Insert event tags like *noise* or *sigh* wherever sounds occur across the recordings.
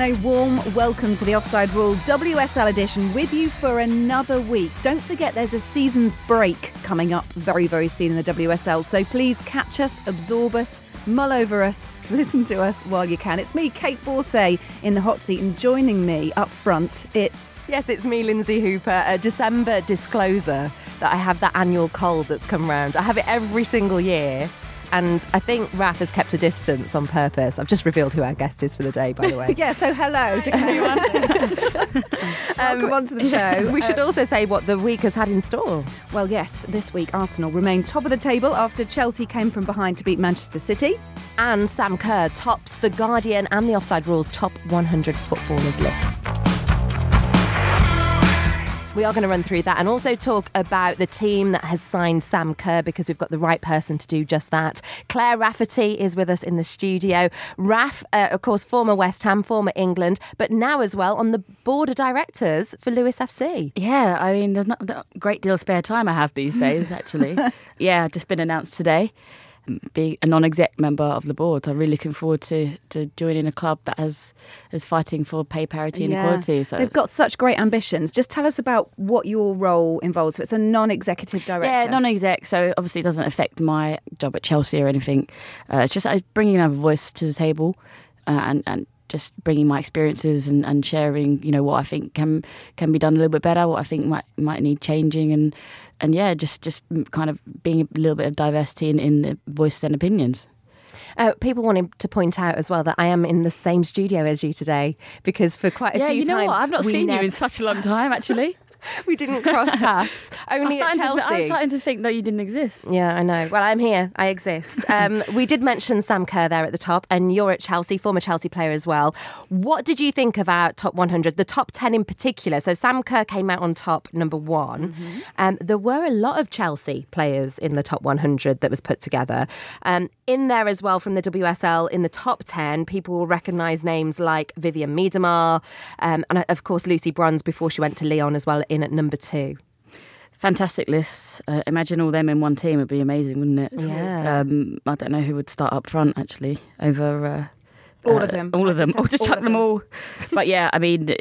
and a warm welcome to the Offside Rule WSL edition with you for another week. Don't forget there's a season's break coming up very, very soon in the WSL, so please catch us, absorb us, mull over us, *laughs* listen to us while you can. It's me, Kait Borsay, in the hot seat, and joining me up front, it's. Yes, it's me, Lindsay Hopper, a December disclosure that I have that annual cold that's come round. I have it every single year. And I think Raf has kept a distance on purpose. I've just revealed who our guest is for the day, by the way. *laughs* yeah, so hello to everyone. *laughs* Welcome um, on to the show. *laughs* We should also say what the week has had in store. Well, yes, this week Arsenal remained top of the table after Chelsea came from behind to beat Manchester City. And Sam Kerr tops The Guardian and the Offside Rules top 100 footballers list. We are going to run through that and also talk about the team that has signed Sam Kerr because we've got the right person to do just that. Claire Rafferty is with us in the studio. Raf, uh, of course, former West Ham, former England, but now as well on the board of directors for Lewes FC. Yeah, I mean, there's not a great deal of spare time I have these days, actually. *laughs* yeah, just been announced today being a non-exec member of the board. I'm really looking forward to, to joining a club that has is fighting for pay parity and yeah. equality. So they've got such great ambitions. Just tell us about what your role involves. So it's a non-executive director. Yeah, non-exec. So obviously it doesn't affect my job at Chelsea or anything. Uh, it's just bringing another voice to the table uh, and and just bringing my experiences and, and sharing, you know, what I think can can be done a little bit better, what I think might might need changing, and and yeah, just just kind of being a little bit of diversity in, in voice and opinions. Uh, people wanted to point out as well that I am in the same studio as you today because for quite a yeah, few times. Yeah, you know what? I've not seen you in such a long time, actually. *laughs* we didn't cross *laughs* paths. Only at Chelsea. To, I'm starting to think that you didn't exist. Yeah, I know. Well, I'm here. I exist. *laughs* Um, we did mention Sam Kerr there at the top, and you're at Chelsea, former Chelsea player as well. What did you think of our top 100, the top 10 in particular? So Sam Kerr came out on top, number one. Mm-hmm. Um, there were a lot of Chelsea players in the top 100 that was put together. Um, in there as well from the WSL, in the top 10, people will recognise names like Vivianne Miedema, um, and of course Lucy Bronze before she went to Lyon as well in at number two. Fantastic list. Uh, imagine all them in one team would be amazing, wouldn't it? Yeah. Um, I don't know who would start up front actually over uh, all uh, of them. All of them. Or just chuck them. them all. but yeah, I mean,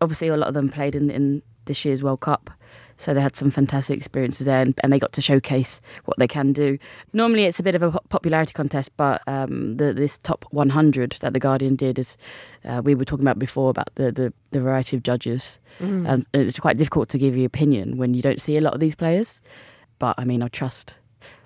obviously a lot of them played in, in this year's World Cup. So they had some fantastic experiences there, and, and, they got to showcase what they can do. Normally, it's a bit of a popularity contest, but um, the, this top 100 that the Guardian did is uh, we were talking about before about the, the, the variety of judges, mm. and it's quite difficult to give you opinion when you don't see a lot of these players. But I mean, I trust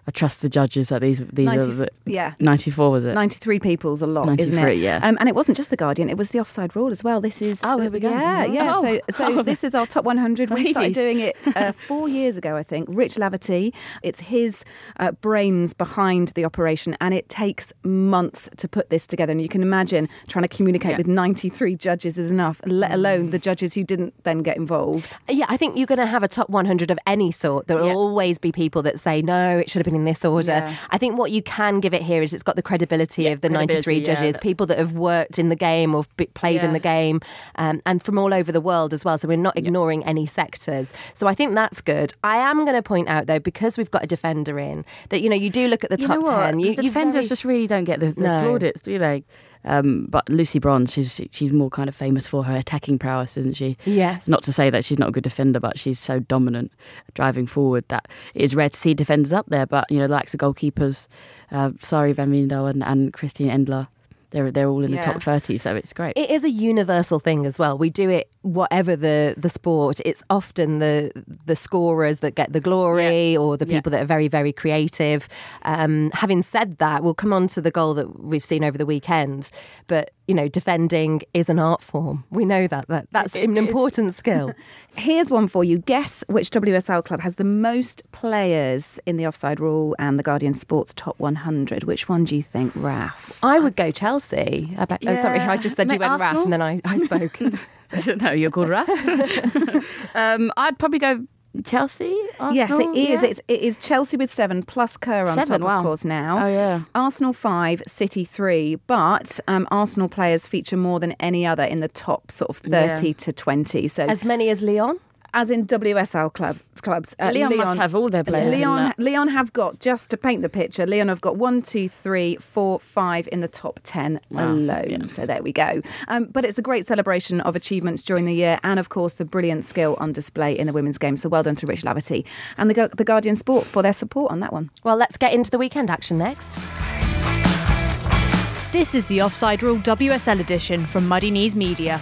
I trust the judges that these these 90, are the, yeah. 94 was it? 93 people's a lot 93, isn't it? Yeah. Um, and it wasn't just the Guardian it was the offside rule as well. This is oh here we go. Yeah yeah. Oh. so so oh. *laughs* this is our top 100 we started doing it uh, *laughs* four years ago I think. Rich Laverty it's his uh, brains behind the operation and it takes months to put this together. And you can imagine trying to communicate yeah. with 93 judges is enough let alone the judges who didn't then get involved. Yeah I think you're going to have a top 100 of any sort. There will yeah. always be people that say no it should have been in this order. Yeah. I think what you can give it here is it's got the credibility yeah, of the credibility, 93 judges, people that have worked in the game or played in the game, um, and from all over the world as well. So we're not ignoring any sectors. So I think that's good. I am going to point out though, because we've got a defender in, that you know you do look at the you top ten. You, the defenders very... just really don't get the, the no. plaudits, do they? Um, but Lucy Bronze, she's she's more kind of famous for her attacking prowess, isn't she? Yes. Not to say that she's not a good defender, but she's so dominant driving forward that it is rare to see defenders up there. But you know, the likes of goalkeepers, uh, Sari Van and, and Christiane Endler they're they're all in the top 30 so it's great it is a universal thing as well we do it whatever the the sport it's often the the scorers that get the glory yeah. or the people yeah. that are very very creative um, having said that we'll come on to the goal that we've seen over the weekend but you know defending is an art form we know that, that that's it an is. important skill *laughs* here's one for you guess which WSL club has the most players in the offside rule and the Guardian Sports top 100 which one do you think Raf I would go Chelsea Chelsea. About, yeah. Oh, sorry, I just said you went Arsenal? Raf and then I, I spoke. *laughs* *laughs* no, you're called Raf. *laughs* um, I'd probably go Chelsea. Arsenal, yes, it is. Yeah. It's, it is Chelsea with seven plus Kerr on seven, top, wow. of course. Now, oh yeah. Arsenal five, City three. But um, Arsenal players feature more than any other in the top sort of thirty yeah. to twenty. So as many as Lyon. As in WSL club clubs. Uh, Lyon, Lyon, must have all their players. Leon, Lyon have got just to paint the picture. Lyon have got one, two, three, four, five in the top ten wow. alone. Yeah. So there we go. Um, but it's a great celebration of achievements during the year, and of course the brilliant skill on display in the women's game. So well done to Rich Laverty and the, the Guardian Sport for their support on that one. Well, let's get into the weekend action next. This is the Offside Rule WSL edition from Muddy Knees Media.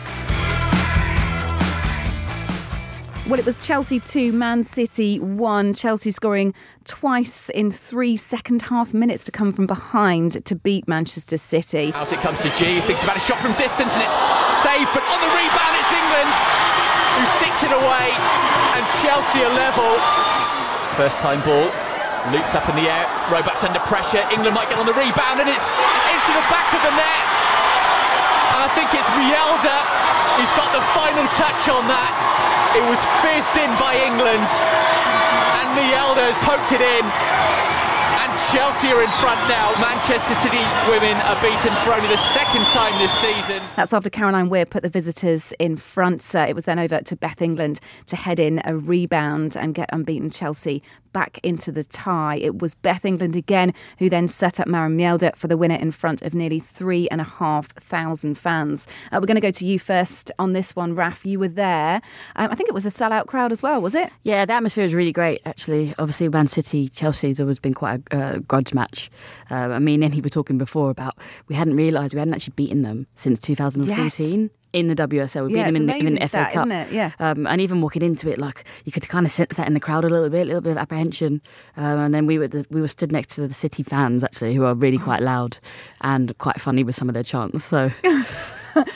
Well, it was Chelsea 2, Man City 1. Chelsea scoring twice in three second half minutes to come from behind to beat Manchester City. Out it comes to Ji, thinks about a shot from distance and it's saved, but on the rebound it's England who sticks it away and Chelsea are level. First time ball, loops up in the air, Roebuck's under pressure, England might get on the rebound and it's into the back of the net. I think it's Mjelde who's got the final touch on that. It was fizzed in by England, and the Elders poked it in. And Chelsea are in front now. Manchester City women are beaten for only the second time this season. That's after Caroline Weir put the visitors in front. Uh, it was then over to Beth England to head in a rebound and get unbeaten Chelsea back into the tie. It was Beth England again who then set up Maren Mjelde for the winner in front of nearly three and a half thousand fans. Uh, we're going to go to you first on this one, Raf. You were there. Um, I think it was a sellout crowd as well, was it? Yeah, the atmosphere was really great, actually. Obviously, Man City, Chelsea's always been quite a uh, grudge match. Uh, I mean, and he were talking before about we hadn't realised we hadn't actually beaten them since 2014. Yes in the WSL. We yeah, beat them in the, in the FA Cup. Yeah. Um, and even walking into it, like you could kind of sense that in the crowd a little bit, a little bit of apprehension. Um, and then we were the, we were stood next to the City fans actually, who are really quite loud and quite funny with some of their chants. So. *laughs*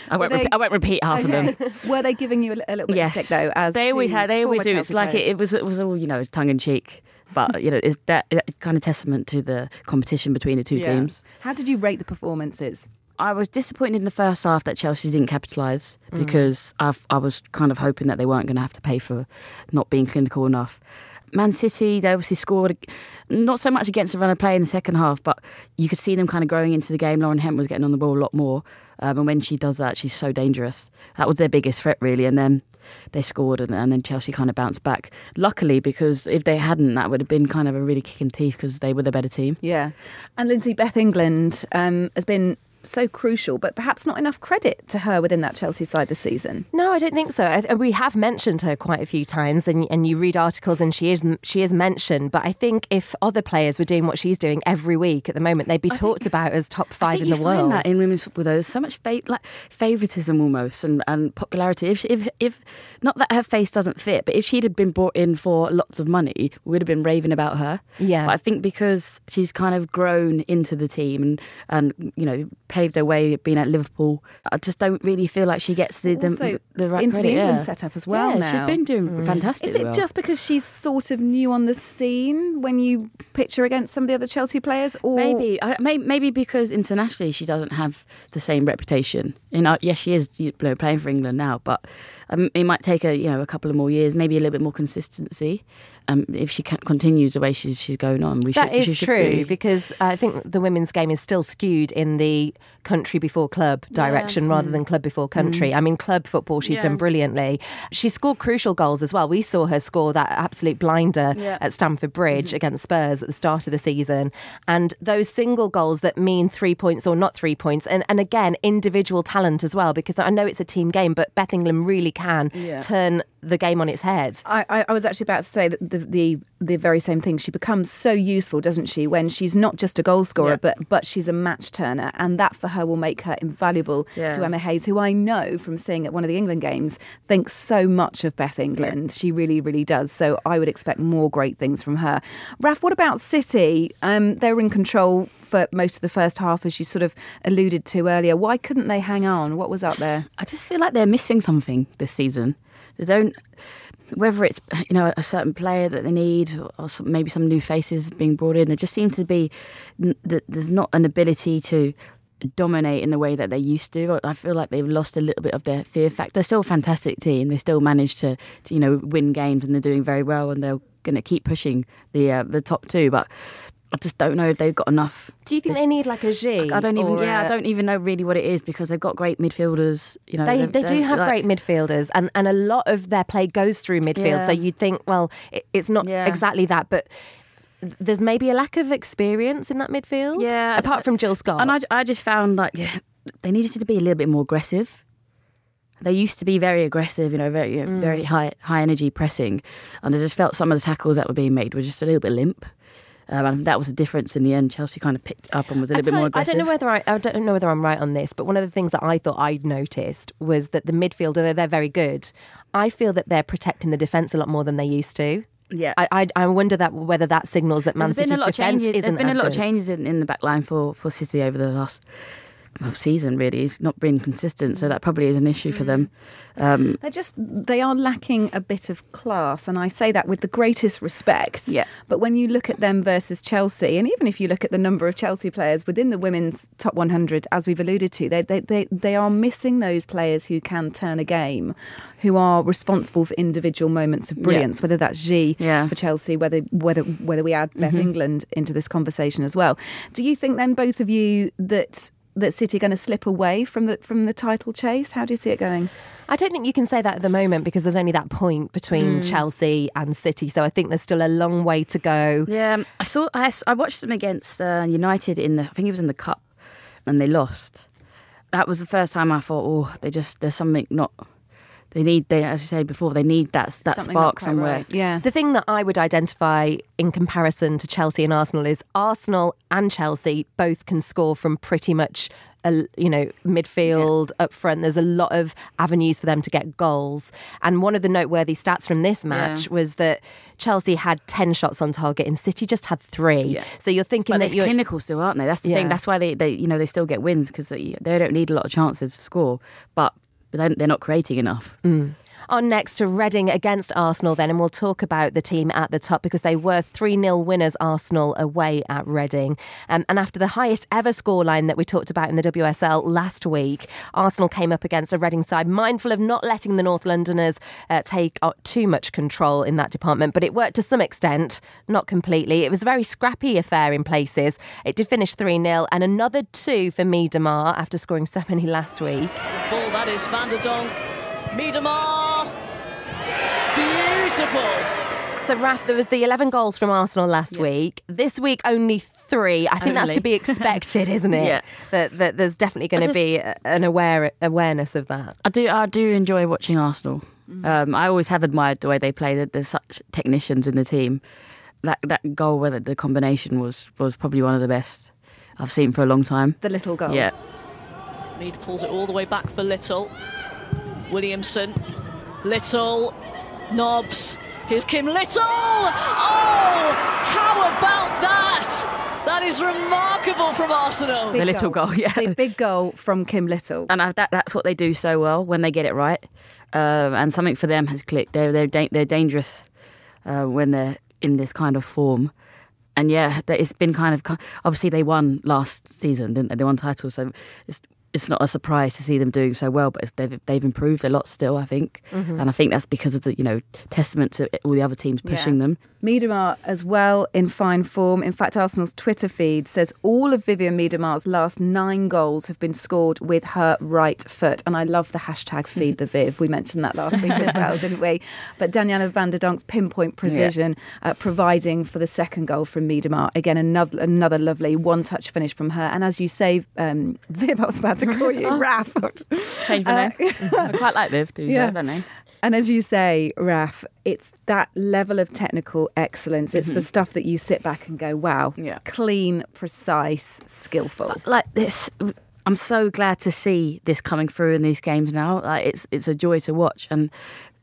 I won't, they, repeat, I won't repeat half okay. of them. Were they giving you a, a little bit yes. of stick though? As they always had, they always do. It's like it, it, was it was all you know tongue in cheek, but you know it's that, kind of testament to the competition between the two yeah. teams. How did you rate the performances? I was disappointed in the first half that Chelsea didn't capitalise mm. because i I was kind of hoping that they weren't going to have to pay for not being clinical enough. Man City, they obviously scored not so much against the run of play in the second half, but you could see them kind of growing into the game. Lauren Hemp was getting on the ball a lot more. Um, and when she does that, she's so dangerous. That was their biggest threat, really. And then they scored, and, and then Chelsea kind of bounced back. Luckily, because if they hadn't, that would have been kind of a really kicking teeth because they were the better team. Yeah. And Lindsay Beth England um, has been so crucial, but perhaps not enough credit to her within that Chelsea side this season. No, I don't think so. we have mentioned her quite a few times, and, and you read articles, and she is she is mentioned. But I think if other players were doing what she's doing every week at the moment, they'd be I talked think, about as top five in the world. that in women's football, though, there's so much fa- like favoritism almost and, and popularity. If, if if not that her face doesn't fit, but if she'd have been brought in for lots of money, we would have been raving about her. Yeah, but I think because she's kind of grown into the team and and you know paved her way being at Liverpool. I just don't really feel like she gets the the, the right into credit. the England yeah. setup as well. Yeah, now. she's been doing mm. fantastic. Is it well. just because she's sort of new on the scene when you picture against some of the other Chelsea players, or maybe maybe because internationally she doesn't have the same reputation. You know, yes, she is you know, playing for England now, but um, it might take a you know a couple of more years, maybe a little bit more consistency um, if she continues the way she's she's going on, we that should. That is should true be. because I think the women's game is still skewed in the country before club direction yeah. rather mm. than club before country. Mm. I mean, club football she's yeah. done brilliantly. She scored crucial goals as well. We saw her score that absolute blinder yeah. at Stamford Bridge mm-hmm. against Spurs at the start of the season, and those single goals that mean three points or not three points, and and again individual talent as well because I know it's a team game, but Beth England really can turn the game on its head. I, I, I was actually about to say that the, the the very same thing. She becomes so useful, doesn't she, when she's not just a goal scorer, yeah. but but she's a match turner, and that for her will make her invaluable yeah. to Emma Hayes, who I know from seeing at one of the England games thinks so much of Beth England. Yeah. She really, really does. So I would expect more great things from her. Raf, what about City? Um, they were in control for most of the first half, as you sort of alluded to earlier. Why couldn't they hang on? What was up there? I just feel like they're missing something this season. They don't whether it's you know a certain player that they need or some, maybe some new faces being brought in, there just seems to be that there's not an ability to dominate in the way that they used to. I feel like they've lost a little bit of their fear factor. They're still a fantastic team. They still manage to, to you know win games and they're doing very well and they're going to keep pushing the uh, the top two. But I just don't know if they've got enough. Do you think they need like a Ji? I don't even. Yeah, I don't even know really what it is because they've got great midfielders. You know, They, they do have like- great midfielders, and, and a lot of their play goes through midfield. So you'd think, well, it, it's not Yeah. exactly that, but there's maybe a lack of experience in that midfield. Yeah, apart from Jill Scott. And I, I just found like yeah, they needed to be a little bit more aggressive. They used to be very aggressive, you know, very Mm. very high high energy pressing, and I just felt some of the tackles that were being made were just a little bit limp. Um, and that was the difference in the end. Chelsea kind of picked up and was a little bit more you, I don't know whether I, I don't know whether I'm right on this, but one of the things that I thought I'd noticed was that the midfield, although they're very good, I feel that they're protecting the defence a lot more than they used to. yeah, I, I, I wonder that whether that signals that Man City's a defence isn't There's been a lot of changes in, in the back line for, for City over the last well, season. Really, it's not been consistent, so mm. that probably is an issue for them. Mm. Um, They're just they are lacking a bit of class, and I say that with the greatest respect. Yeah. But when you look at them versus Chelsea, and even if you look at the number of Chelsea players within the women's top 100, as we've alluded to, they they they, they are missing those players who can turn a game, who are responsible for individual moments of brilliance. Whether that's Ji Yeah. for Chelsea, whether whether whether we add Beth mm-hmm. England into this conversation as well. Do you think then both of you that that City are going to slip away from the from the title chase? How do you see it going? I don't think you can say that at the moment because there's only that point between Chelsea and City. So I think there's still a long way to go. Yeah, um, I saw. I, I watched them against uh, United in the. I think it was in the cup, and they lost. That was the first time I thought, oh, they just there's something not. They need. They as you say before, they need that that Something spark somewhere. right. Yeah. The thing that I would identify in comparison to Chelsea and Arsenal is Arsenal and Chelsea both can score from pretty much a, you know midfield up front. There's a lot of avenues for them to get goals. And one of the noteworthy stats from this match was that Chelsea had 10 shots on target and City just had 3. Yeah. So you're thinking But that they're you're clinical still, aren't they? That's the Yeah. thing. That's why they, they you know they still get wins because they, they don't need a lot of chances to score, but but they're not creating enough. Mm. On next to Reading against Arsenal, then, and we'll talk about the team at the top because they were 3 0 winners, Arsenal away at Reading. Um, and after the highest ever scoreline that we talked about in the WSL last week, Arsenal came up against a Reading side mindful of not letting the North Londoners uh, take uh, too much control in that department. But it worked to some extent, not completely. It was a very scrappy affair in places. It did finish 3 0, and another two for Miedema after scoring so many last week. Ball that is Van der Donk. Miedema. Beautiful. So, Raf, there was the 11 goals from Arsenal last week. This week, only three. I think that's to be expected, isn't it? *laughs* Yeah. That, that there's definitely going to be an aware awareness of that. I do I do enjoy watching Arsenal. Um, I always have admired the way they play. That there's such technicians in the team. That that goal, whether the combination was was probably one of the best I've seen for a long time. The little goal. Yeah, Mead pulls it all the way back for Little. Williamson. Little. Knobs. Here's Kim Little. Oh, how about that? That is remarkable from Arsenal. Big The little goal, yeah. The big goal from Kim Little. and I, that that's what they do so well when they get it right. Um, and something for them has clicked. They're they're da- they're dangerous uh, when they're in this kind of form. And yeah, it's been kind of obviously they won last season, didn't they? They won titles, so it's it's not a surprise to see them doing so well. But it's, they've they've improved a lot still, I think, mm-hmm. and I think that's because of the you know testament to all the other teams pushing Yeah. them. Miedema as well in fine form. In fact, Arsenal's Twitter feed says all of Vivianne Miedema's last nine goals have been scored with her right foot. And I love the hashtag feed the Viv. We mentioned that last week as well, *laughs* didn't we? But Daniela van der Donk's pinpoint precision uh, providing for the second goal from Miedema. Again, another another lovely one touch finish from her. And as you say, um, *laughs* Viv, I was about to call you *laughs* Raf. Change my name. I quite like Liv, do Uh, yeah. yeah. don't they? And as you say, Raf, it's that level of technical excellence. It's the mm-hmm. stuff that you sit back and go, wow, Yeah. clean, precise, skillful. like this I'm so glad to see this coming through in these games now. Like it's it's a joy to watch and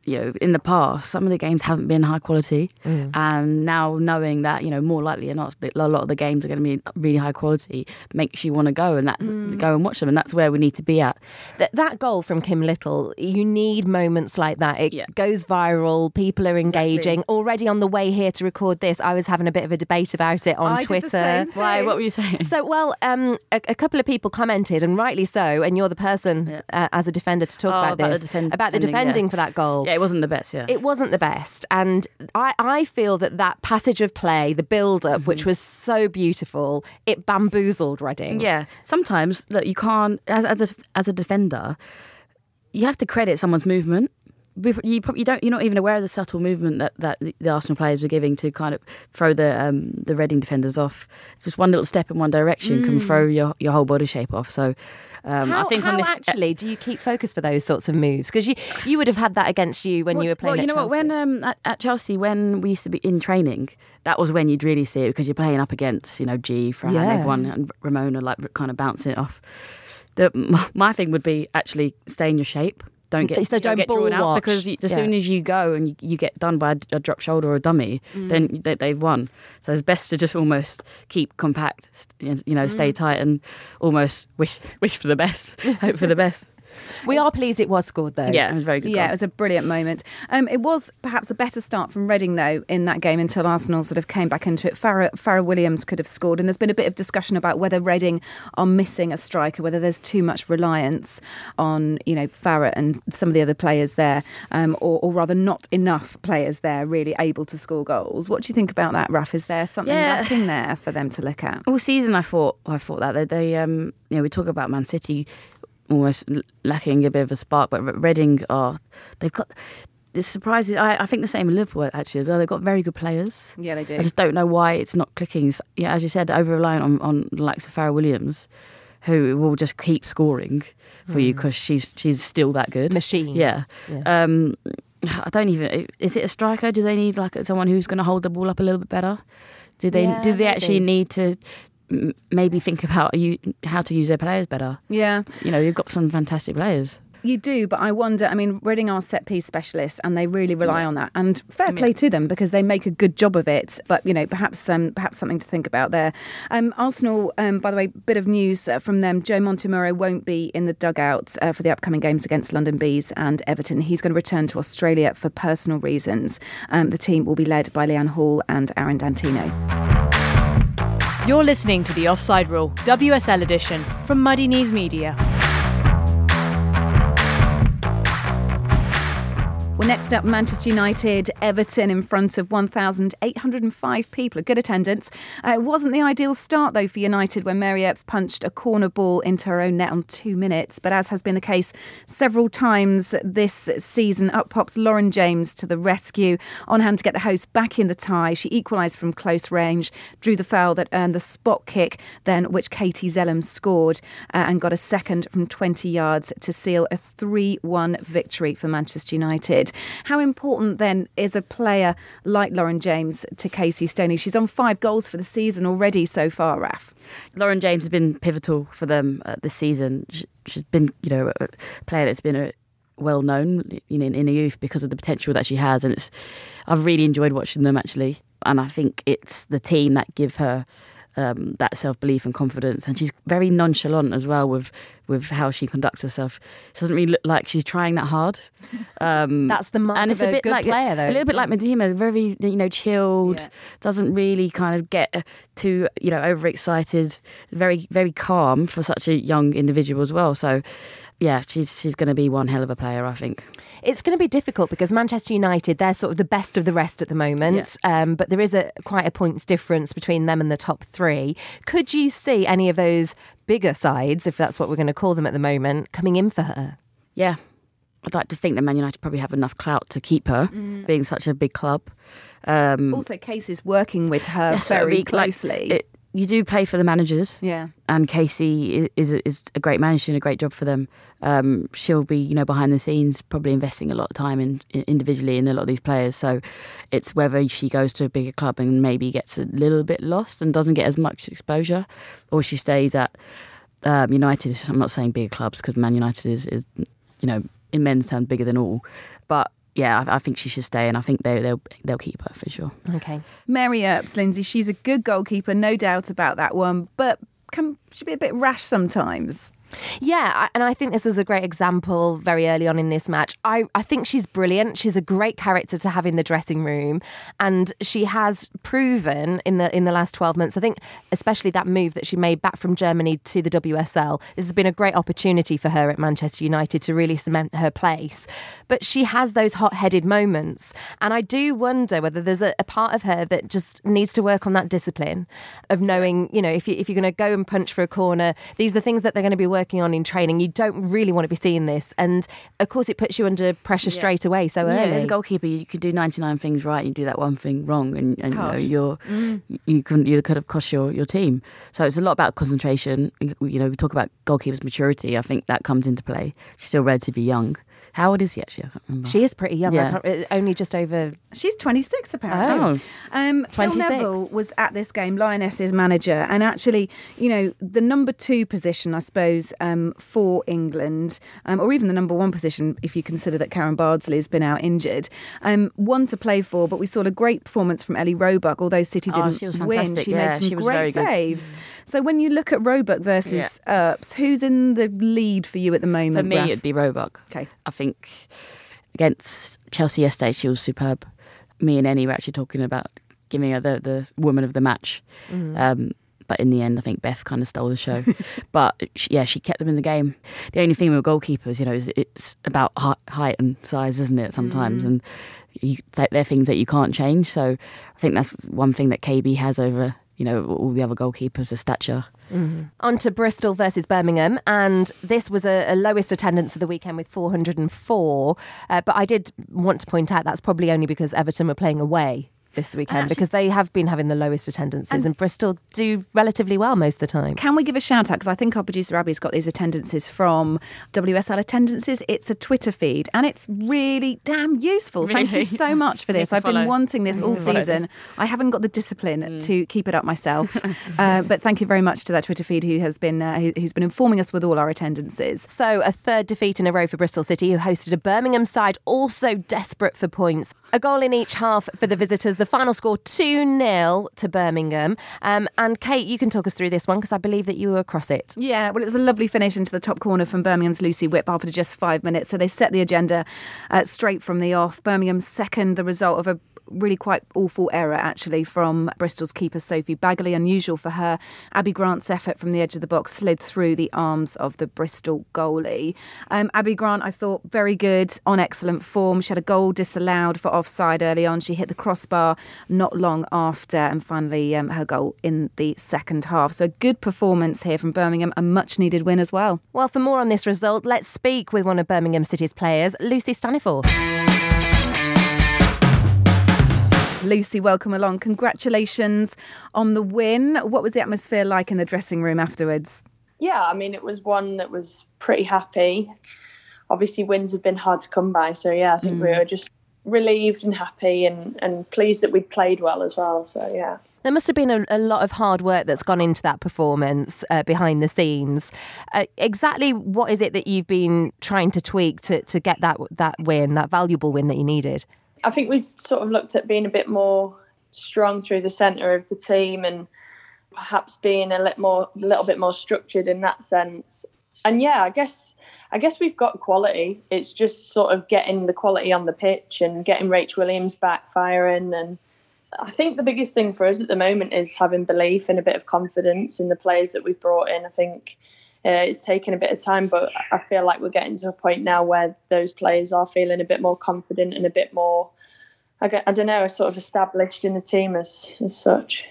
you know, in the past, some of the games haven't been high quality, and now knowing that, you know, more likely than not, a lot of the games are going to be really high quality makes you want to go and that's go and watch them, and that's where we need to be at. Th- that goal from Kim Little, you need moments like that. It Yeah. goes viral, people are engaging. Already on the way here to record this, I was having a bit of a debate about it on I Twitter. Why? What were you saying? So, well, um, a, a couple of people commented, and rightly so. And you're the person uh, as a defender to talk Oh, about about this the defend- about the defending, yeah. defending for that goal. Yeah, it wasn't the best. Yeah, it wasn't the best. And I, I feel that that passage of play, the build up, Mm-hmm. which was so beautiful, it bamboozled Reading. Yeah, sometimes look, you can't as as a, as a defender, you have to credit someone's movement. You probably you don't you're not even aware of the subtle movement that, that the Arsenal players were giving to kind of throw the um, the Reading defenders off. It's just one little step in one direction can throw your, your whole body shape off. So um, How, I think how on this actually do you keep focus for those sorts of moves? Because you you would have had that against you when you were playing Well, you know what? When um, at, at Chelsea, when we used to be in training, that was when you'd really see it because you're playing up against you know Ji, Fran, Yeah. everyone, and Ramona like kind of bouncing it off. The *laughs* my thing would be actually stay in your shape. Don't get So you don't get ball drawn out watch. because you, as Yeah. soon as you go and you, you get done by a, a drop shoulder or a dummy, Mm. then they, they've won. So it's best to just almost keep compact, you know, Mm. stay tight and almost wish wish for the best, *laughs* hope for the best. We are pleased it was scored though. Yeah, it was a very good. Yeah, goal. it was a brilliant moment. Um, it was perhaps a better start from Reading, though, in that game until Arsenal sort of came back into it. Fara, Fara Williams could have scored, and there's been a bit of discussion about whether Reading are missing a striker, whether there's too much reliance on, you know, Fara and some of the other players there, um, or, or rather not enough players there really able to score goals. What do you think about that, Raf? Is there something Yeah. lacking there for them to look at? all season I thought I thought that they, they um you know we talk about Man City almost lacking a bit of a spark, but Reading are they've got. It's surprising. I, I think the same in Liverpool actually as well. They've got very good players. Yeah, they do. I just don't know why it's not clicking. It's- Yeah, as you said, over reliant on on the likes of Fara Williams, who will just keep scoring for you because she's she's still that good. Machine. Yeah. Yeah. Um, I don't even. Is it a striker? Do they need like someone who's going to hold the ball up a little bit better? Do they? Yeah, do they actually maybe. need to maybe think about you how to use their players better? Yeah. You know, you've got some fantastic players. You do, but I wonder. I mean, Reading are set piece specialists, and they really rely on that. And fair play to them because they make a good job of it. But you know, perhaps um, perhaps something to think about there. Um, Arsenal, um, by the way, bit of news uh, from them. Joe Montemurro won't be in the dugout uh, for the upcoming games against London Bees and Everton. He's going to return to Australia for personal reasons. Um, the team will be led by Leanne Hall and Aaron Dantino. You're listening to The Offside Rule, WSL edition from Muddy Knees Media. Well, next up, Manchester United, Everton in front of 1,805 people. A good attendance. Uh, it wasn't the ideal start, though, for United when Mary Earps punched a corner ball into her own net on two minutes. But as has been the case several times this season, up pops Lauren James to the rescue. On hand to get the hosts back in the tie. She equalised from close range, drew the foul that earned the spot kick, then which Katie Zelem scored uh, and got a second from 20 yards to seal a 3 1 victory for Manchester United. How important then is a player like Lauren James to Casey Stoney? She's on five goals for the season already so far, Raf. Lauren James has been pivotal for them uh, this season. She, she's been, you know, a player that's been a, well known, you know, in, the youth because of the potential that she has, and it's. I've really enjoyed watching them actually, and I think it's the team that give her. Um, that self belief and confidence, and she's very nonchalant as well with with how she conducts herself. It doesn't really look like she's trying that hard. *laughs* Um, That's the mark and of it's a, a bit good like player, though. a little bit like Medina, very you know chilled, Yeah. doesn't really kind of get too you know overexcited, very very calm for such a young individual as well. So yeah, she's she's going to be one hell of a player, I think. It's going to be difficult because Manchester United, they're sort of the best of the rest at the moment, um, but there is a quite a points difference between them and the top three. Could you see any of those bigger sides, if that's what we're going to call them at the moment, coming in for her? Yeah, I'd like to think that Man United probably have enough clout to keep her, being such a big club. Um, Also, Casey's working with her yes, it'll very be like- closely. it- you do play for the managers. yeah. and Casey is a, is a great manager doing a great job for them. Um, she'll be you know behind the scenes, probably investing a lot of time in, in individually in a lot of these players. So it's whether she goes to a bigger club and maybe gets a little bit lost and doesn't get as much exposure, or she stays at um, United. I'm not saying bigger clubs because Man United is, is you know in men's terms bigger than all, but. Yeah, I, I think she should stay, and I think they, they'll they'll keep her for sure. Okay. Mary Earps, Lindsay, she's a good goalkeeper, no doubt about that one, but can she be a bit rash sometimes? Yeah, and I think this was a great example very early on in this match. I, I think she's brilliant. She's a great character to have in the dressing room, and she has proven in the in the last twelve months. I think especially that move that she made back from Germany to the WSL. This has been a great opportunity for her at Manchester United to really cement her place. But she has those hot-headed moments, and I do wonder whether there's a, a part of her that just needs to work on that discipline of knowing, you know, if you if you're going to go and punch for a corner, these are the things that they're going to be working on in training. You don't really want to be seeing this, and of course, it puts you under pressure straight away so Yeah, early. as a goalkeeper, you could do 99 things right you do that one thing wrong, and, and you know, you're mm. you can you could have cost your, your team. So it's a lot about concentration. You know, we talk about goalkeepers' maturity. I think that comes into play. She's still relatively young. How old is she actually? I can't remember. She is pretty young. Yeah. uh, only just over. She's 26 apparently. Oh. Um, Phil 26. Neville was at this game, Lioness's manager, and actually, you know, the number two position, I suppose, um, for England, um, or even the number one position, if you consider that Karen Bardsley has been out injured, um, one to play for. But we saw a great performance from Ellie Roebuck, although City Oh, didn't she was win. She Yeah, made some she was great very good. saves. So when you look at Roebuck versus Earps, who's in the lead for you at the moment? For me, Raf? it'd be Roebuck. Okay. I think against Chelsea yesterday, she was superb. Me and Annie were actually talking about giving her the, the woman of the match. Um, but in the end, I think Beth kind of stole the show. *laughs* but she, yeah, she kept them in the game. The only thing with goalkeepers, you know, is it's about height and size, isn't it? Sometimes, and you, they're things that you can't change. So I think that's one thing that KB has over, you know, all the other goalkeepers: stature. On to Bristol versus Birmingham, and this was a, a lowest attendance of the weekend with 404. Uh, but I did want to point out that's probably only because Everton were playing away this weekend because they have been having the lowest attendances, and, Bristol do relatively well most of the time. Can we give a shout out? Because I think our producer Abby's got these attendances from WSL Attendances. It's a Twitter feed and it's really damn useful. Thank you so much for *laughs* this. I've been wanting this all season. this. I haven't got the discipline to keep it up myself. *laughs* uh, but thank you very much to that Twitter feed who has been uh, who, who's been informing us with all our attendances. So, a third defeat in a row for Bristol City, who hosted a Birmingham side also desperate for points. A goal in each half for the visitors. The final score 2 0 to Birmingham. Um, and Kate, you can talk us through this one because I believe that you were across it. Yeah, well, it was a lovely finish into the top corner from Birmingham's Lucy Whipp after just five minutes. So they set the agenda uh, straight from the off. Birmingham's second, the result of a really quite awful error actually from Bristol's keeper Sophie Baggaley. Unusual for her. Abbi Grant's effort from the edge of the box slid through the arms of the Bristol goalie. Um, Abbi Grant, I thought, very good, on excellent form. She had a goal disallowed for offside early on. She hit the crossbar not long after, and finally um, her goal in the second half. So a good performance here from Birmingham, a much needed win as well. Well, for more on this result, let's speak with one of Birmingham City's players, Lucy Staniforth. Lucy, welcome along. Congratulations on the win. What was the atmosphere like in the dressing room afterwards? Yeah, I mean, it was one that was pretty happy. Obviously, wins have been hard to come by. So, yeah, I think we were just relieved and happy and, and pleased that we'd played well as well. So, yeah. There must have been a, a lot of hard work that's gone into that performance uh, behind the scenes. Uh, exactly what is it that you've been trying to tweak to, to get that that win, that valuable win that you needed? I think we've sort of looked at being a bit more strong through the centre of the team and perhaps being a little more, a little bit more structured in that sense. And yeah, I guess I guess we've got quality. It's just sort of getting the quality on the pitch and getting Rach Williams back firing. And I think the biggest thing for us at the moment is having belief and a bit of confidence in the players that we've brought in. I think uh, it's taken a bit of time, but I feel like we're getting to a point now where those players are feeling a bit more confident and a bit more, I, get- I don't know, sort of established in the team as, as such.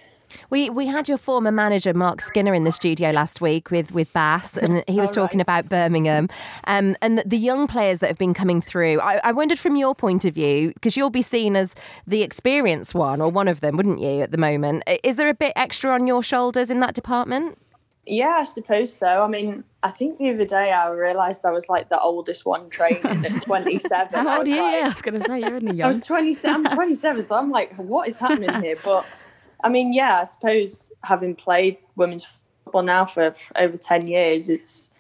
We we had your former manager Mark Skinner in the studio last week with with Bass, and he was *laughs* talking about Birmingham, um, and the, the young players that have been coming through. I, I wondered from your point of view, because you'll be seen as the experienced one or one of them, wouldn't you? At the moment, is there a bit extra on your shoulders in that department? Yeah, I suppose so. I mean, I think the other day I realised I was like the oldest one training at *laughs* 27. I How old are you? like- I was going to say you're only *laughs* I young. was 27. I'm *laughs* 27, so I'm like, what is happening here? But I mean, yeah, I suppose having played women's football now for over 10 years, is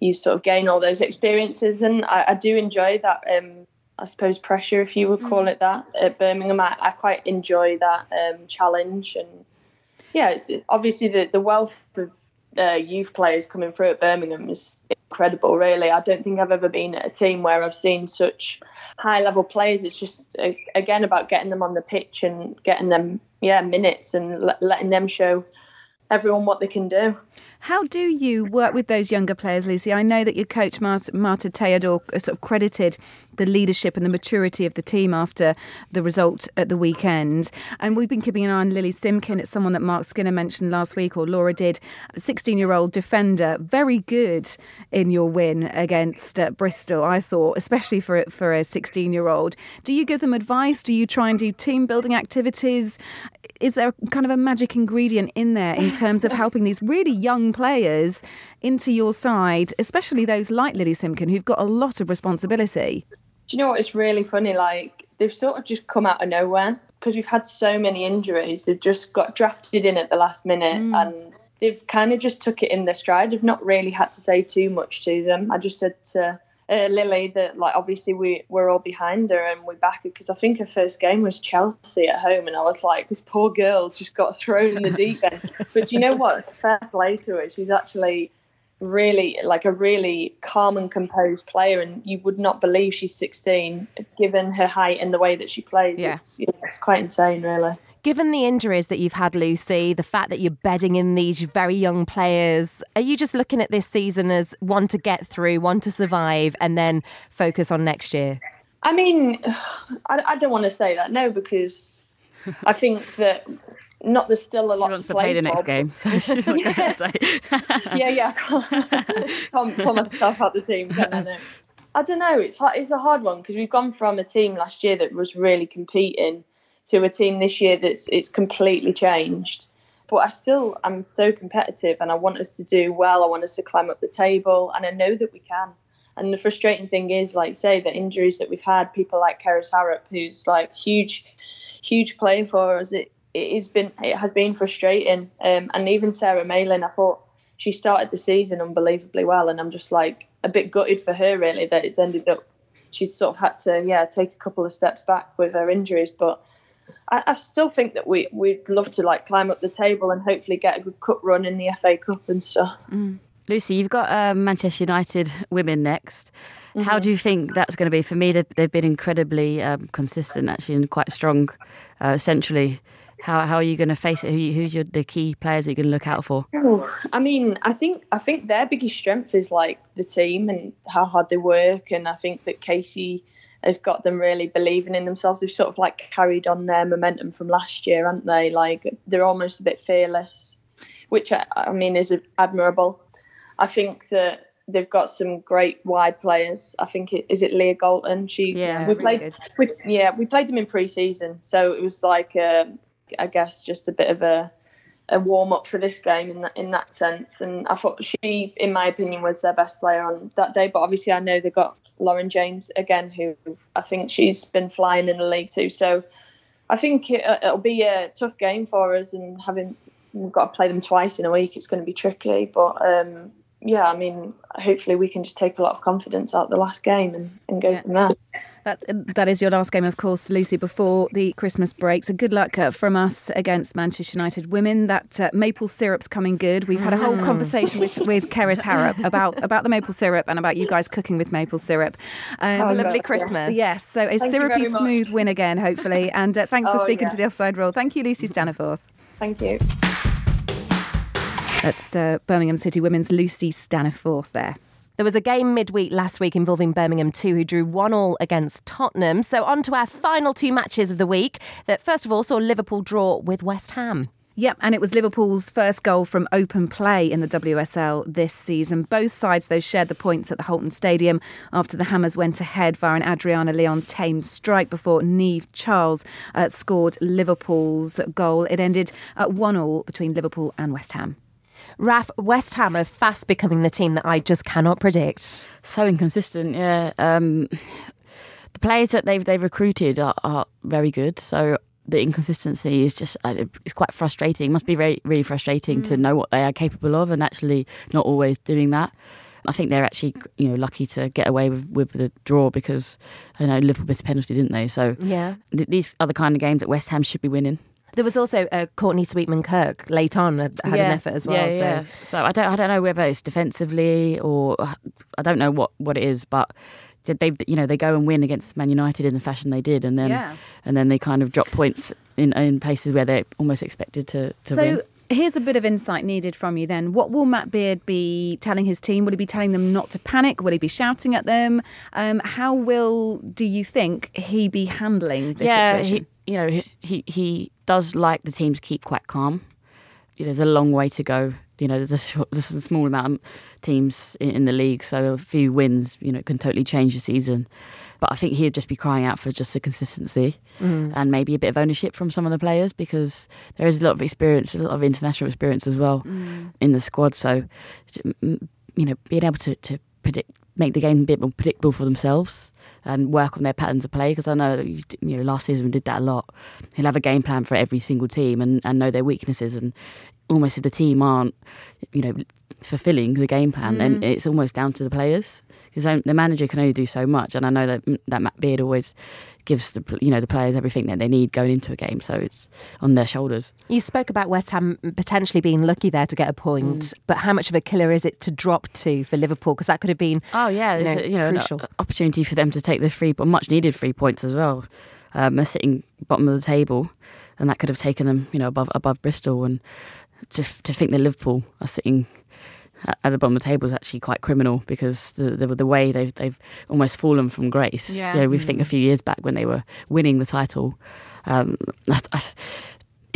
you sort of gain all those experiences, and I, I do enjoy that. Um, I suppose pressure, if you would call it that, at Birmingham. I, I quite enjoy that um, challenge, and yeah, it's obviously the, the wealth of uh, youth players coming through at Birmingham is incredible. Really, I don't think I've ever been at a team where I've seen such high level players. It's just again about getting them on the pitch and getting them yeah minutes and letting them show everyone what they can do. How do you work with those younger players, Lucy? I know that your coach, Marta, Tejedor, sort of credited the leadership and the maturity of the team after the result at the weekend. And we've been keeping an eye on Lily Simkin. It's someone that Mark Skinner mentioned last week, or Laura did. 16 year old defender, very good in your win against uh, Bristol, I thought, especially for, for a 16 year old. Do you give them advice? Do you try and do team building activities? Is there kind of a magic ingredient in there in terms of helping these really young players into your side, especially those like Lily Simkin, who've got a lot of responsibility? Do you know what? It's really funny. Like, they've sort of just come out of nowhere because we've had so many injuries. They've just got drafted in at the last minute mm. and they've kind of just took it in their stride. I've not really had to say too much to them. I just said to uh, Lily that like obviously we we're all behind her and we back her because I think her first game was Chelsea at home and I was like this poor girl's just got thrown in the deep end. *laughs* but you know what? Fair play to her. She's actually really like a really calm and composed player and you would not believe she's 16 given her height and the way that she plays. Yeah. It's, it's quite insane really. Given the injuries that you've had, Lucy, the fact that you're bedding in these very young players, are you just looking at this season as one to get through, one to survive, and then focus on next year? I mean, *sighs* I, I don't want to say that, no, because I think that not there's still a lot she wants to, to play the for, next game, so she's not *laughs* yeah. say. *laughs* yeah, yeah, I can't, *laughs* can't pull myself out the team. I. I don't know. It's it's a hard one because we've gone from a team last year that was really competing to a team this year that's it's completely changed. But I still am so competitive and I want us to do well. I want us to climb up the table and I know that we can. And the frustrating thing is, like say, the injuries that we've had, people like Kerys Harrop, who's like huge, huge player for us. It it has been it has been frustrating. Um, and even Sarah Mayling, I thought she started the season unbelievably well, and I'm just like a bit gutted for her really that it's ended up she's sort of had to yeah take a couple of steps back with her injuries, but I, I, still think that we we'd love to like climb up the table and hopefully get a good cup run in the FA Cup and stuff. Mm. Lucy, you've got uh, Manchester United women next. Mm-hmm. How do you think that's going to be? For me, they've, they've been incredibly um, consistent, actually, and quite strong uh, centrally. How, how are you going to face it? Who, who's your, the key players you're going to look out for? I mean, I think I think their biggest strength is like the team and how hard they work, and I think that Casey has got them really believing in themselves. They've sort of like carried on their momentum from last year, aren't they? Like they're almost a bit fearless, which I, I mean is admirable. I think that they've got some great wide players. I think it is it Leah Galton. She yeah, we really played we, yeah we played them in pre-season, so it was like uh, I guess just a bit of a a warm up for this game in that in that sense. And I thought she, in my opinion, was their best player on that day. But obviously, I know they got Lauren James again, who I think she's been flying in the league too. So I think it, will be a tough game for us, and having we've got to play them twice in a week, it's going to be tricky. But um, yeah, I mean, hopefully we can just take a lot of confidence out the last game and, and go yeah. from there. *laughs* That that is your last game, of course, Lucy, before the Christmas break. So good luck uh, from us against Manchester United women. That uh, maple syrup's coming good. We've had a whole mm. conversation with with Kerys Harrop about about the maple syrup and about you guys cooking with maple syrup. Um, Have a lovely Christmas. Yes, so a Thank syrupy smooth win again, hopefully. And uh, thanks for oh, speaking yeah. to the offside rule. Thank you, Lucy Staniforth. Thank you. That's uh, Birmingham City Women's Lucy Staniforth there. There was a game midweek last week involving Birmingham 2, who drew 1 all against Tottenham. So, on to our final two matches of the week that first of all saw Liverpool draw with West Ham. Yep, and it was Liverpool's first goal from open play in the WSL this season. Both sides, though, shared the points at the Holton Stadium after the Hammers went ahead via an Adriana Leon Tame strike before Niamh Charles uh, scored Liverpool's goal. It ended at 1 all between Liverpool and West Ham. Raf, West Ham are fast becoming the team that I just cannot predict. So inconsistent, yeah. Um, the players that they've they've recruited are, are very good. So the inconsistency is just uh, it's quite frustrating. It must be very really frustrating mm. to know what they are capable of and actually not always doing that. I think they're actually you know lucky to get away with, with the draw because I know Liverpool missed a penalty, didn't they? So yeah, th- these are the kind of games that West Ham should be winning. There was also uh, Courtney Sweetman Kirk late on had, had an effort as well. Yeah, so. yeah. So I don't, I don't know whether it's defensively or I don't know what, what it is, but did they, you know, they go and win against Man United in the fashion they did, and then Yeah. and then they kind of drop points in in places where they're almost expected to to so win. here's a bit of insight needed from you then. What will Matt Beard be telling his team? Will he be telling them not to panic? Will he be shouting at them? Um, how will, do you think, he be handling this yeah, situation? he, you know, he he does like the team to keep quite calm. You know, there's a long way to go. You know, there's a, short, *laughs* there's a small amount of teams in, in the league, so a few wins, you know, can totally change the season. But I think he'd just be crying out for just the consistency and maybe a bit of ownership from some of the players because there is a lot of experience, a lot of international experience as well in the squad. So, mm, you know, being able to, to predict, make the game a bit more predictable for themselves and work on their patterns of play because I know you know last season we did that a lot. He'll have a game plan for every single team and, and know their weaknesses and almost if the team aren't you know fulfilling the game plan, then it's almost down to the players because the manager can only do so much. And I know that that Matt Beard always gives the you know the players everything that they need going into a game, so it's on their shoulders. You spoke about West Ham potentially being lucky there to get a point, Mm. but how much of a killer is it two drop to for Liverpool? Because that could have been Oh yeah, you know, a, you know, crucial. opportunity for them to take the three, but much needed three points as well. Um, they're sitting bottom of the table, and that could have taken them, you know, above above Bristol. And to to think that Liverpool are sitting at the bottom of the table is actually quite criminal because the the, the way they've they've almost fallen from grace. Yeah. You know, we think a few years back when they were winning the title. Um, I- I-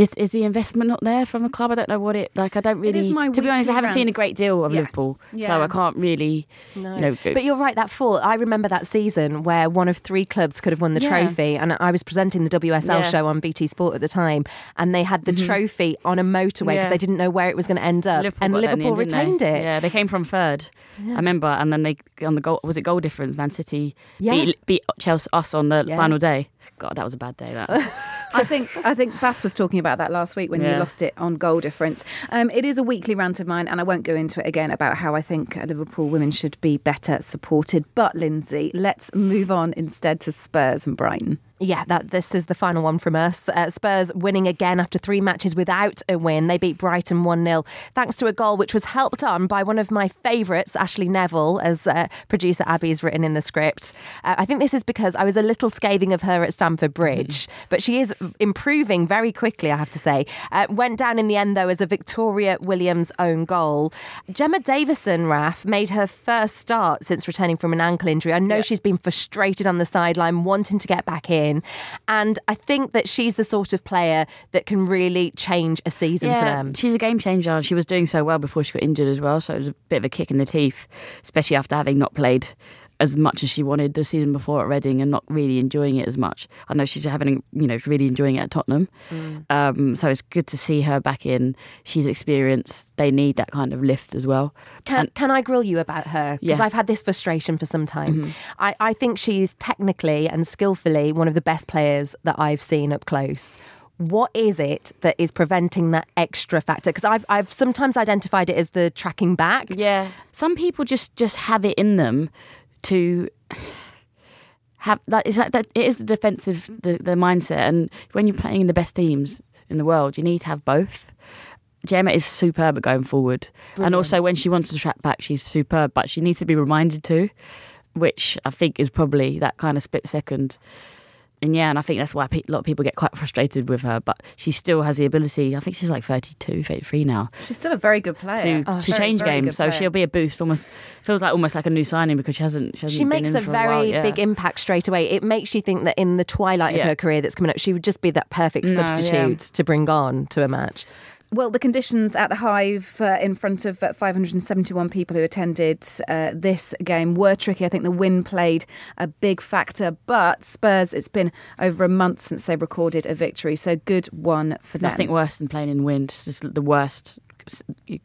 is is the investment not there from a club? I don't know what it like. I don't really. to be honest, I haven't seen a great deal of Yeah. Liverpool, so I can't really. No. You know, But you're right, that fall, I remember that season where one of three clubs could have won the Yeah. trophy. And I was presenting the WSL Yeah. Mm-hmm. show on BT Sport at the time. And they had the trophy on a motorway because Yeah. they didn't know where it was going to end up. and in the Liverpool end, retained it. Yeah, they came from third. I remember, and then they on the goal was it goal difference? Man City Yeah. beat, beat Chelsea us on the Yeah. final day. God, that was a bad day. That *laughs* I think I think Bass was talking about that last week when you Yeah. lost it on goal difference. Um, it is a weekly rant of mine, and I won't go into it again about how I think Liverpool women should be better supported. But Lindsay, let's move on instead to Spurs and Brighton. Yeah, that this is the final one from us. Uh, Spurs winning again after three matches without a win. They beat Brighton 1 0, thanks to a goal which was helped on by one of my favourites, Ashleigh Neville, as uh, producer Abby's written in the script. Uh, I think this is because I was a little scathing of her at Stamford Bridge, but she is improving very quickly, I have to say. Uh, went down in the end, though, as a Victoria Williams own goal. Gemma Davison, Raf, made her first start since returning from an ankle injury. I know she's been frustrated on the sideline, wanting to get back in. And I think that she's the sort of player that can really change a season for them. she's a game changer. and She was doing so well before she got injured as well, so it was a bit of a kick in the teeth, especially after having not played as much as she wanted the season before at Reading and not really enjoying it as much. I know she's having, you know, really enjoying it at Tottenham. Mm. Um, so it's good to see her back in. She's experienced. They need that kind of lift as well. Can, can I grill you about her? Because Yeah. Mm-hmm. I've had this frustration for some time. I, I think she's technically and skillfully one of the best players that I've seen up close. What is it that is preventing that extra factor? Because I've, I've sometimes identified it as the tracking back. Yeah, some people just just have it in them to have that. Is that, that it is the defensive the, the mindset, and when you're playing in the best teams in the world, you need to have both. Gemma is superb at going forward, and also when she wants to track back, she's superb. But she needs to be reminded to, which I think is probably that kind of split second. And yeah, and I think that's why a lot of people get quite frustrated with her. But she still has the ability. I think she's like 32, 33 now She's still a very good player. to, Oh, to very, change very games. So player. she'll be a boost. Almost feels like almost like a new signing because she hasn't. She, hasn't She been makes a very while, yeah. big impact straight away. It makes you think that in the twilight of her career that's coming up, she would just be that perfect No, substitute to bring on to a match. Well, the conditions at the Hive uh, in front of uh, 571 people who attended uh, this game were tricky. I think the wind played a big factor, but Spurs, it's been over a month since they recorded a victory, so good one for them. Nothing worse than playing in wind. It's just the worst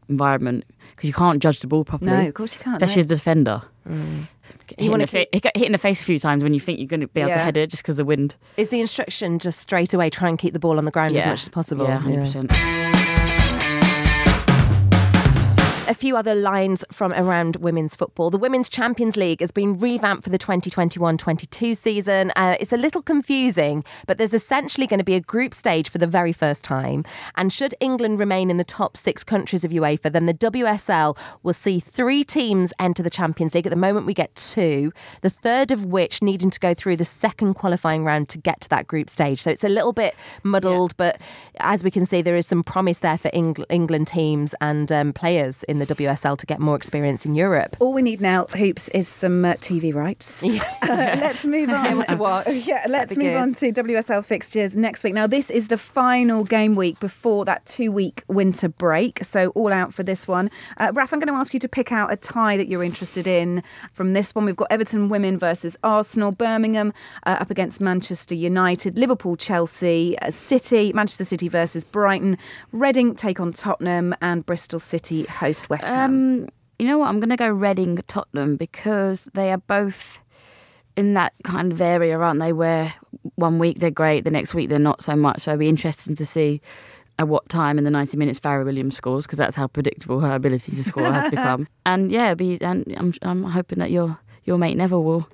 environment because you can't judge the ball properly. No, of course you can't. Especially no. as a defender. Get You Hit, in wanna the fa- hit in the face a few times when you think you're going to be able to head it just because of the wind. Is the instruction just straight away try and keep the ball on the ground as much as possible? Yeah, hundred percent. A few other lines from around women's football. The Women's Champions League has been revamped for the 2021 22 season. Uh, it's a little confusing, but there's essentially going to be a group stage for the very first time. And should England remain in the top six countries of UEFA, then the WSL will see three teams enter the Champions League. At the moment, we get two, the third of which needing to go through the second qualifying round to get to that group stage. So it's a little bit muddled, yeah. but as we can see, there is some promise there for Eng- England teams and um, players in the WSL to get more experience in Europe. All we need now, Hoops, is some uh, TV rights. *laughs* Yeah. *laughs* Uh, let's move *laughs* on. to watch. Yeah, let's move good. on to WSL fixtures next week. Now, this is the final game week before that two week winter break. So, all out for this one. Uh, Raf, I'm going to ask you to pick out a tie that you're interested in from this one. We've got Everton women versus Arsenal, Birmingham uh, up against Manchester United, Liverpool, Chelsea, uh, City, Manchester City versus Brighton, Reading take on Tottenham, and Bristol City host West Ham? Um, you know what? I'm going to go Reading Tottenham because they are both in that kind of area, aren't they? Where one week they're great, the next week they're not so much. So it'll be interesting to see at what time in the 90 minutes Fara Williams scores because that's how predictable her ability to score has become. *laughs* And yeah, be and I'm I'm hoping that your your mate Neville will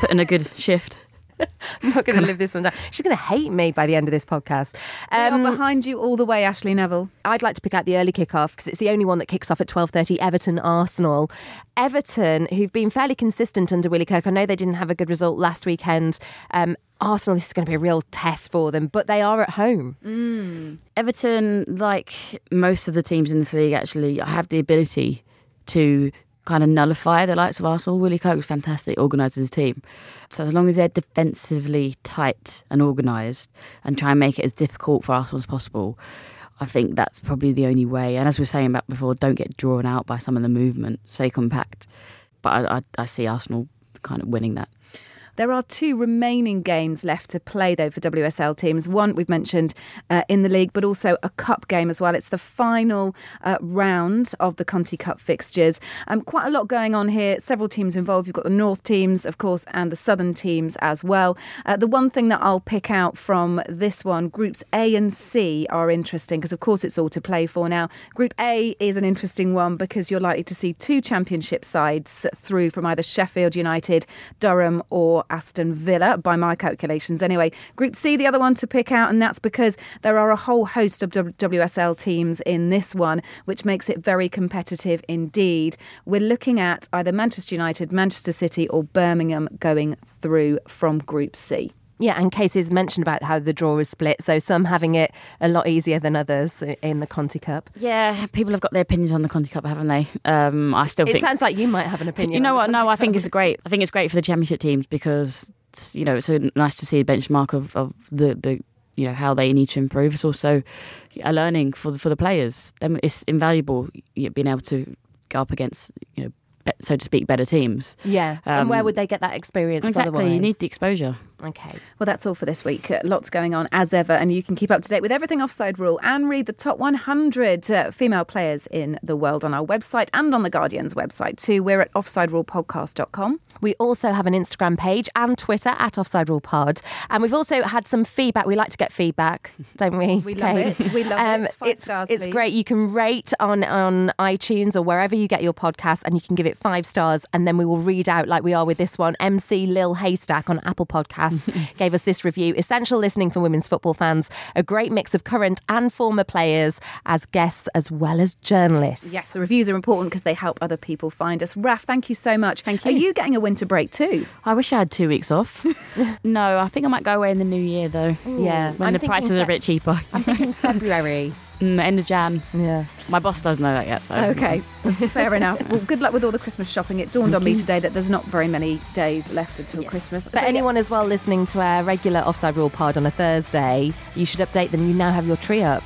put in a good shift. *laughs* I'm not going to live this one down. She's going to hate me by the end of this podcast. Um, behind you all the way, Ashleigh Neville. I'd like to pick out the early kickoff because it's the only one that kicks off at 12:30. Everton Arsenal. Everton, who've been fairly consistent under Willie Kirk. I know they didn't have a good result last weekend. Um, Arsenal, this is going to be a real test for them, but they are at home. Mm. Everton, like most of the teams in the league, actually have the ability to kind of nullify the likes of Arsenal. Willie Kirk was fantastic, organised his team. So as long as they're defensively tight and organised and try and make it as difficult for Arsenal as possible, I think that's probably the only way. And as we were saying about before, don't get drawn out by some of the movement. Stay compact. But I, I, I see Arsenal kind of winning that. There are two remaining games left to play, though, for WSL teams. One we've mentioned uh, in the league, but also a cup game as well. It's the final uh, round of the Conti Cup fixtures. Um, quite a lot going on here. Several teams involved. You've got the North teams, of course, and the Southern teams as well. Uh, the one thing that I'll pick out from this one, groups A and C are interesting because, of course, it's all to play for now. Group A is an interesting one because you're likely to see two championship sides through from either Sheffield United, Durham, or Aston Villa, by my calculations anyway. Group C, the other one to pick out, and that's because there are a whole host of WSL teams in this one, which makes it very competitive indeed. We're looking at either Manchester United, Manchester City, or Birmingham going through from Group C. Yeah, and Casey's mentioned about how the draw is split, so some having it a lot easier than others in the Conti Cup. Yeah, people have got their opinions on the Conti Cup, haven't they? Um, I still it think. Sounds like you might have an opinion. You know what? No, I think it's great. I think it's great for the Championship teams because you know it's a, nice to see a benchmark of, of the the you know how they need to improve. It's also a learning for the, for the players. It's invaluable being able to go up against you know so to speak, better teams. Yeah. Um, and where um, would they get that experience? Exactly. Otherwise? You need the exposure. Okay. Well, that's all for this week. Uh, lots going on as ever, and you can keep up to date with everything Offside Rule and read the top 100 uh, female players in the world on our website and on the Guardian's website too. We're at offsiderulepodcast.com. We also have an Instagram page and Twitter at Offside Rule Pod, and we've also had some feedback. We like to get feedback, don't we? We love it. We love um, it. Five it's, stars, it's please. great. You can rate on on iTunes or wherever you get your podcast, and you can give it five stars, and then we will read out like we are with this one. MC Lil Haystack on Apple Podcasts *laughs* gave us this review Essential listening for women's football fans, a great mix of current and former players as guests as well as journalists. Yes, the reviews are important because they help other people find us. Raf, thank you so much. Thank you. Are you getting a winter break too? I wish I had two weeks off. *laughs* no, I think I might go away in the new year though. Ooh. Yeah. When I'm the prices are a bit cheaper. I'm thinking *laughs* February. Mm, end of Jan. Yeah. My boss doesn't know that yet, so. Okay, *laughs* fair enough. Well, good luck with all the Christmas shopping. It dawned on me today that there's not very many days left until yes. Christmas. But so, anyone as well listening to our regular Offside Rule pod on a Thursday, you should update them. You now have your tree up.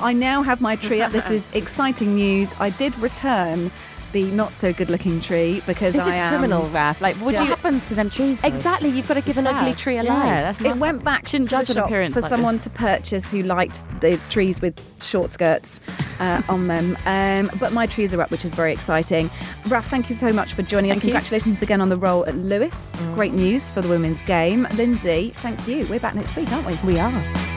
I now have my tree up. This *laughs* is exciting news. I did return the not so good looking tree because this I is am criminal, Raf. Like, what happens to them trees? Though? Exactly, you've got to give it's an sad. ugly tree a life. Yeah, it went back Shouldn't to judge the shop appearance for like someone this. to purchase who liked the trees with short skirts uh, on them. Um, but my trees are up, which is very exciting. Raf, thank you so much for joining thank us. Congratulations you. again on the role at Lewes. Mm. Great news for the women's game. Lindsay, thank you. We're back next week, aren't we? We are.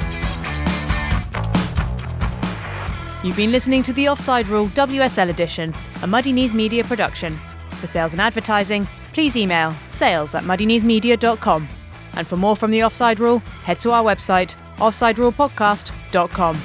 You've been listening to the Offside Rule WSL edition, a Muddy Knees Media production. For sales and advertising, please email sales at muddykneesmedia.com. And for more from the Offside Rule, head to our website, offsiderulepodcast.com.